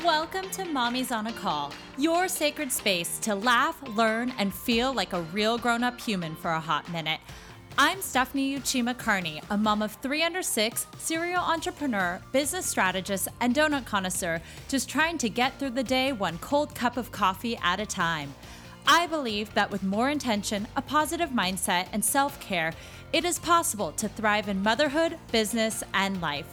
Welcome to Mommy's on a Call, your sacred space to laugh, learn, and feel like a real grown up human for a hot minute. I'm Stephanie Uchima Carney, a mom of three under six, serial entrepreneur, business strategist, and donut connoisseur, just trying to get through the day one cold cup of coffee at a time. I believe that with more intention, a positive mindset, and self care, it is possible to thrive in motherhood, business, and life.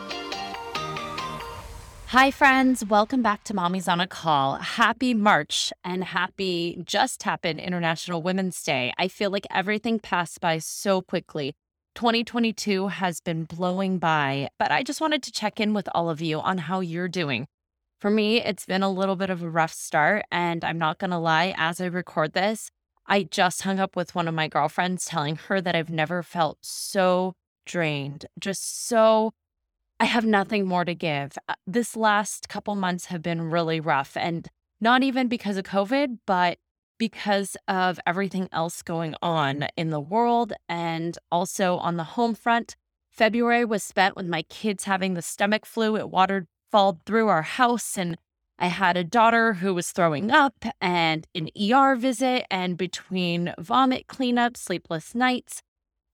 Hi, friends. Welcome back to Mommy's on a Call. Happy March and happy just happened International Women's Day. I feel like everything passed by so quickly. 2022 has been blowing by, but I just wanted to check in with all of you on how you're doing. For me, it's been a little bit of a rough start, and I'm not going to lie, as I record this, I just hung up with one of my girlfriends telling her that I've never felt so drained, just so I have nothing more to give. Uh, this last couple months have been really rough and not even because of COVID, but because of everything else going on in the world and also on the home front. February was spent with my kids having the stomach flu. It waterfalled through our house and I had a daughter who was throwing up and an ER visit and between vomit cleanup, sleepless nights,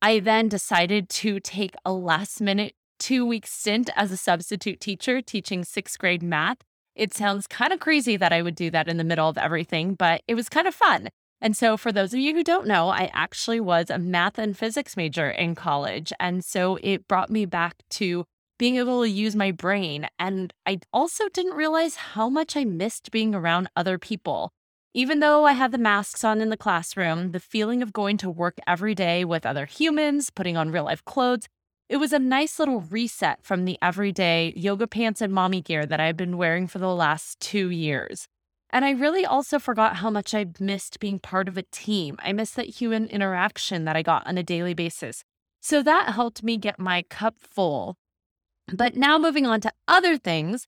I then decided to take a last minute two week stint as a substitute teacher teaching sixth grade math. It sounds kind of crazy that I would do that in the middle of everything, but it was kind of fun. And so, for those of you who don't know, I actually was a math and physics major in college. And so it brought me back to being able to use my brain. And I also didn't realize how much I missed being around other people. Even though I had the masks on in the classroom, the feeling of going to work every day with other humans, putting on real life clothes, it was a nice little reset from the everyday yoga pants and mommy gear that I've been wearing for the last two years. And I really also forgot how much I missed being part of a team. I missed that human interaction that I got on a daily basis. So that helped me get my cup full. But now moving on to other things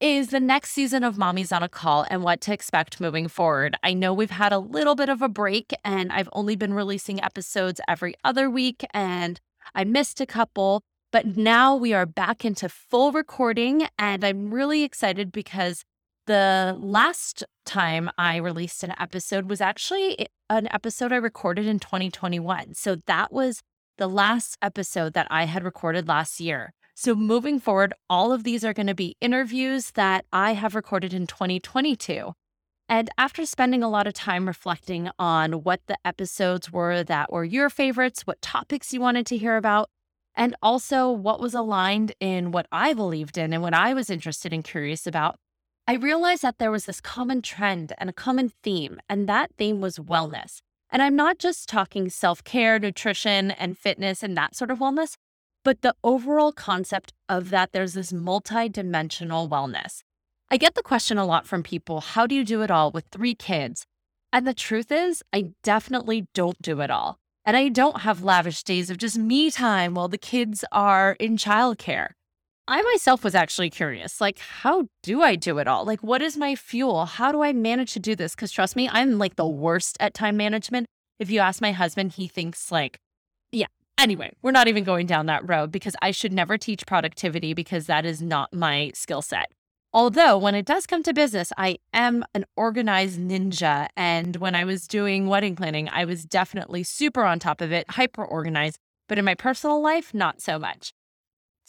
is the next season of Mommy's on a Call and what to expect moving forward. I know we've had a little bit of a break and I've only been releasing episodes every other week and I missed a couple, but now we are back into full recording. And I'm really excited because the last time I released an episode was actually an episode I recorded in 2021. So that was the last episode that I had recorded last year. So moving forward, all of these are going to be interviews that I have recorded in 2022. And after spending a lot of time reflecting on what the episodes were that were your favorites, what topics you wanted to hear about, and also what was aligned in what I believed in and what I was interested and curious about, I realized that there was this common trend and a common theme, and that theme was wellness. And I'm not just talking self care, nutrition, and fitness and that sort of wellness, but the overall concept of that there's this multi-dimensional wellness. I get the question a lot from people how do you do it all with three kids? And the truth is, I definitely don't do it all. And I don't have lavish days of just me time while the kids are in childcare. I myself was actually curious like, how do I do it all? Like, what is my fuel? How do I manage to do this? Because trust me, I'm like the worst at time management. If you ask my husband, he thinks like, yeah. Anyway, we're not even going down that road because I should never teach productivity because that is not my skill set. Although, when it does come to business, I am an organized ninja. And when I was doing wedding planning, I was definitely super on top of it, hyper organized. But in my personal life, not so much.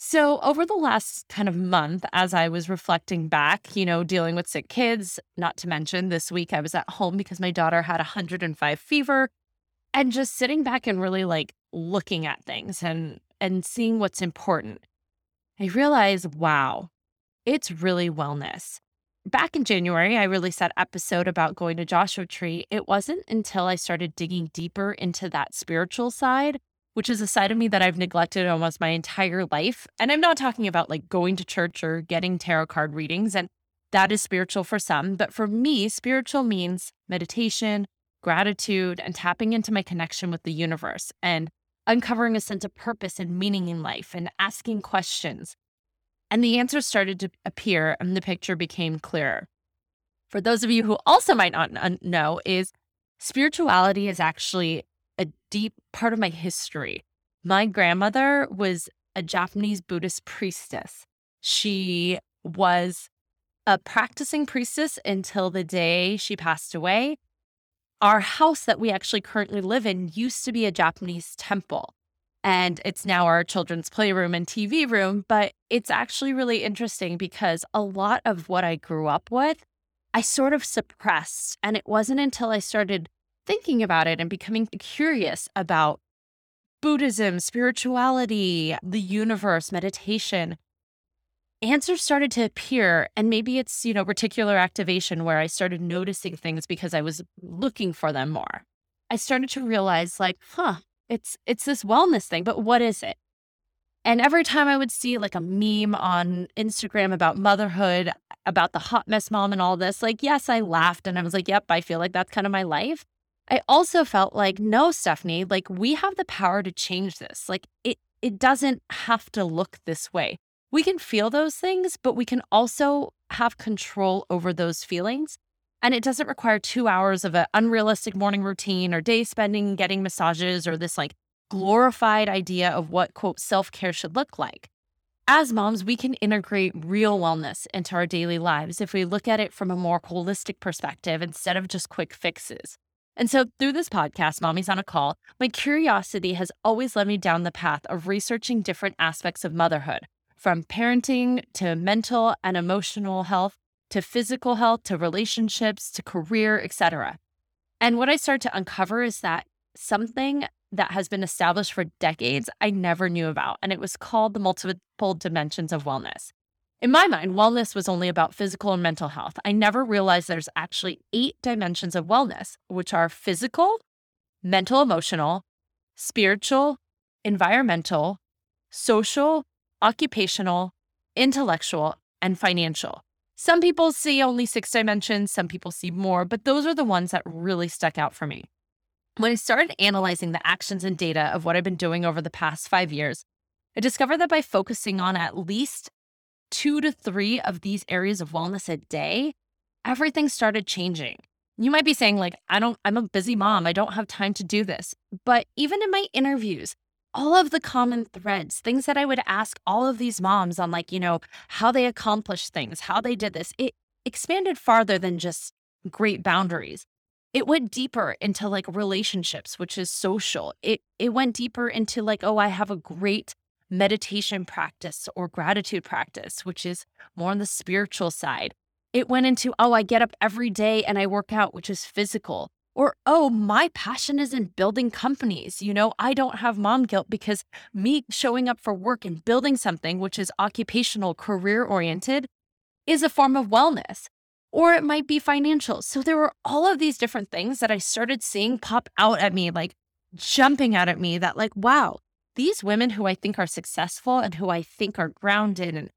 So, over the last kind of month, as I was reflecting back, you know, dealing with sick kids, not to mention this week I was at home because my daughter had 105 fever, and just sitting back and really like looking at things and and seeing what's important. I realized, wow, it's really wellness. Back in January, I released that episode about going to Joshua Tree. It wasn't until I started digging deeper into that spiritual side, which is a side of me that I've neglected almost my entire life. And I'm not talking about like going to church or getting tarot card readings, and that is spiritual for some. But for me, spiritual means meditation, gratitude, and tapping into my connection with the universe and uncovering a sense of purpose and meaning in life and asking questions. And the answers started to appear and the picture became clearer. For those of you who also might not know, is spirituality is actually a deep part of my history. My grandmother was a Japanese Buddhist priestess. She was a practicing priestess until the day she passed away. Our house that we actually currently live in used to be a Japanese temple, and it's now our children's playroom and TV room. But it's actually really interesting because a lot of what I grew up with, I sort of suppressed. And it wasn't until I started thinking about it and becoming curious about Buddhism, spirituality, the universe, meditation, answers started to appear. And maybe it's, you know, reticular activation where I started noticing things because I was looking for them more. I started to realize, like, huh, it's it's this wellness thing, but what is it? And every time I would see like a meme on Instagram about motherhood, about the hot mess mom and all this, like, yes, I laughed and I was like, yep, I feel like that's kind of my life. I also felt like, no, Stephanie, like we have the power to change this. Like it it doesn't have to look this way. We can feel those things, but we can also have control over those feelings. And it doesn't require two hours of an unrealistic morning routine or day spending getting massages or this like mm. glorified idea of what quote self care should look like. As moms, we can integrate real wellness into our daily lives if we look at it from a more holistic perspective instead of just quick fixes. And so, through this podcast, Mommy's on a Call, my curiosity has always led me down the path of researching different aspects of motherhood, from parenting to mental and emotional health to physical health to relationships to career, etc. And what I start to uncover is that something that has been established for decades I never knew about, and it was called the multiple dimensions of wellness. In my mind, wellness was only about physical and mental health. I never realized there's actually eight dimensions of wellness, which are physical, mental, emotional, spiritual, environmental, social, occupational, intellectual, and financial. Some people see only six dimensions, some people see more, but those are the ones that really stuck out for me. When I started analyzing the actions and data of what I've been doing over the past five years, I discovered that by focusing on at least two to three of these areas of wellness a day, everything started changing. You might be saying, like, I don't, I'm a busy mom. I don't have time to do this. But even in my interviews, all of the common threads, things that I would ask all of these moms on, like, you know, how they accomplished things, how they did this, it expanded farther than just great boundaries. It went deeper into like relationships, which is social. It it went deeper into like, oh, I have a great meditation practice or gratitude practice, which is more on the spiritual side. It went into, oh, I get up every day and I work out, which is physical. Or, oh, my passion is in building companies. You know, I don't have mom guilt because me showing up for work and building something, which is occupational, career oriented, is a form of wellness. Or it might be financial. So there were all of these different things that I started seeing pop out at me, like jumping out at me that, like, wow, these women who I think are successful and who I think are grounded and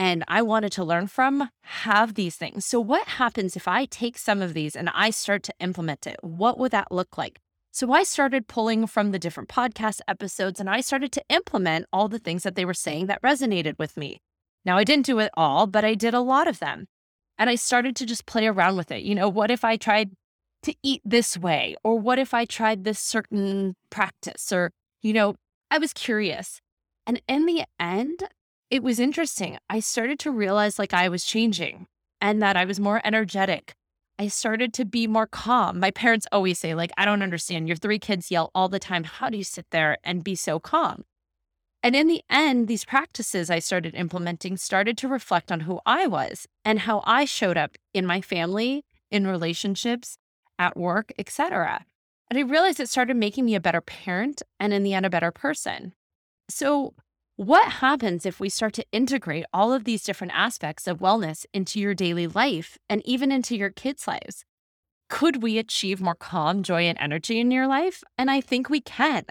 and I wanted to learn from have these things. So what happens if I take some of these and I start to implement it? What would that look like? So I started pulling from the different podcast episodes and I started to implement all the things that they were saying that resonated with me. Now I didn't do it all, but I did a lot of them. And I started to just play around with it. You know, what if I tried to eat this way? Or what if I tried this certain practice? Or, you know, I was curious. And in the end, it was interesting. I started to realize like I was changing and that I was more energetic. I started to be more calm. My parents always say, like, I don't understand. Your three kids yell all the time. How do you sit there and be so calm? And in the end, these practices I started implementing started to reflect on who I was and how I showed up in my family, in relationships, at work, etc. And I realized it started making me a better parent and in the end, a better person. So, what happens if we start to integrate all of these different aspects of wellness into your daily life and even into your kids' lives? Could we achieve more calm, joy, and energy in your life? And I think we can.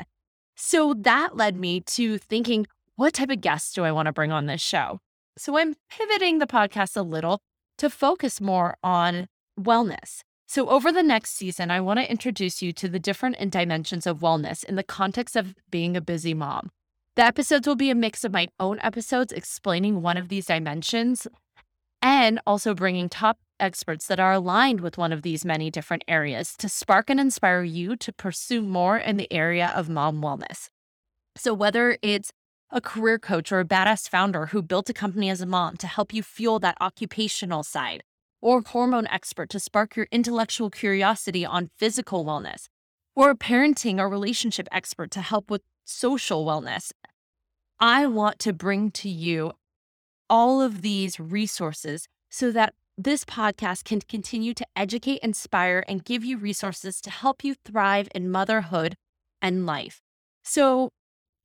So that led me to thinking, what type of guests do I want to bring on this show? So I'm pivoting the podcast a little to focus more on wellness So, over the next season, I want to introduce you to the different dimensions of wellness in the context of being a busy mom. The episodes will be a mix of my own episodes explaining one of these dimensions and also bringing top experts that are aligned with one of these many different areas to spark and inspire you to pursue more in the area of mom wellness. So, whether it's a career coach or a badass founder who built a company as a mom to help you fuel that occupational side, or hormone expert to spark your intellectual curiosity on physical wellness, or a parenting or relationship expert to help with social wellness. I want to bring to you all of these resources so that this podcast can continue to educate, inspire, and give you resources to help you thrive in motherhood and life. So,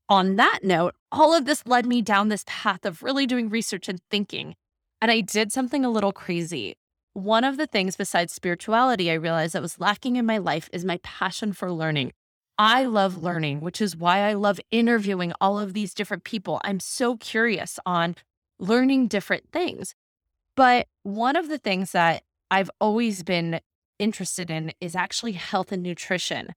on that note, all of this led me down this path of really doing research and thinking. And I did something a little crazy one of the things besides spirituality I realized that was lacking in my life is my passion for learning. I love learning, which is why I love interviewing all of these different people. I'm so curious on learning different things. But one of the things that I've always been interested in is actually health and nutrition.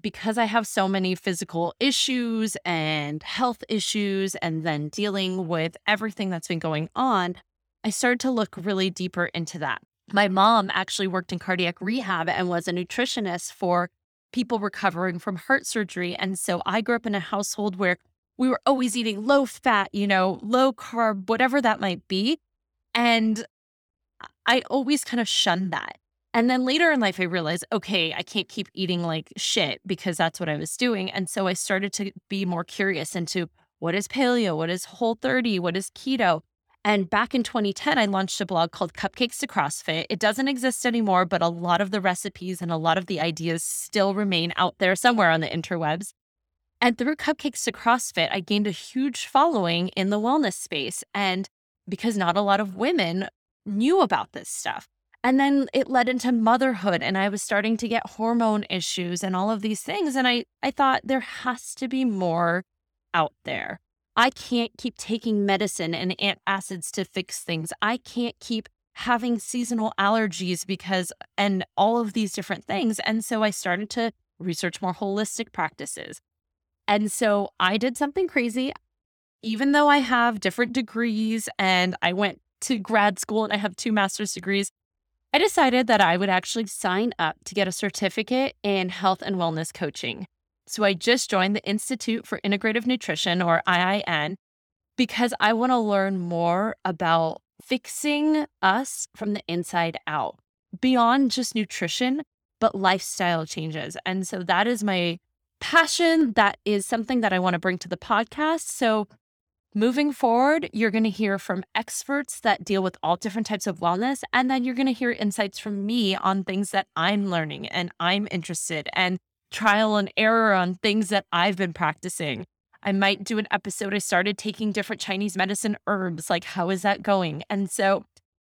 Because I have so many physical issues and health issues, and then dealing with everything that's been going on, I started to look really deeper into that my mom actually worked in cardiac rehab and was a nutritionist for people recovering from heart surgery. And so I grew up in a household where we were always eating low fat, you know, low carb, whatever that might be. And I always kind of shunned that. And then later in life, I realized, okay, I can't keep eating like shit because that's what I was doing. And so I started to be more curious into what is paleo, what is whole 30, what is keto. And back in 2010, I launched a blog called Cupcakes to CrossFit. It doesn't exist anymore, but a lot of the recipes and a lot of the ideas still remain out there somewhere on the interwebs. And through Cupcakes to CrossFit, I gained a huge following in the wellness space. And because not a lot of women knew about this stuff. And then it led into motherhood, and I was starting to get hormone issues and all of these things. And I, I thought there has to be more out there. I can't keep taking medicine and antacids to fix things. I can't keep having seasonal allergies because, and all of these different things. And so I started to research more holistic practices. And so I did something crazy. Even though I have different degrees and I went to grad school and I have two master's degrees, I decided that I would actually sign up to get a certificate in health and wellness coaching. So I just joined the Institute for Integrative Nutrition or IIN because I want to learn more about fixing us from the inside out beyond just nutrition, but lifestyle changes. And so that is my passion. That is something that I want to bring to the podcast. So moving forward, you're going to hear from experts that deal with all different types of wellness. And then you're going to hear insights from me on things that I'm learning and I'm interested and trial and error on things that I've been practicing. I might do an episode. I started taking different Chinese medicine herbs. Like, how is that going? And so,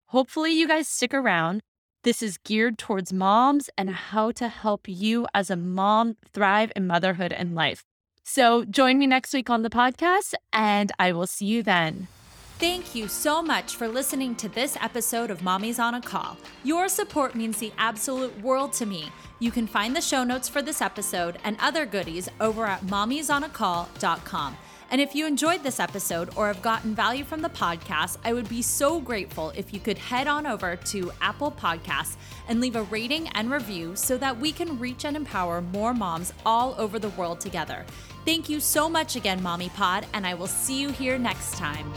hopefully, you guys stick around. This is geared towards moms and how to help you as a mom thrive in motherhood and life. So, join me next week on the podcast, and I will see you then. Thank you so much for listening to this episode of Mommy's on a Call. Your support means the absolute world to me. You can find the show notes for this episode and other goodies over at mommysonacall.com. And if you enjoyed this episode or have gotten value from the podcast, I would be so grateful if you could head on over to Apple Podcasts and leave a rating and review so that we can reach and empower more moms all over the world together. Thank you so much again, Mommy Pod, and I will see you here next time.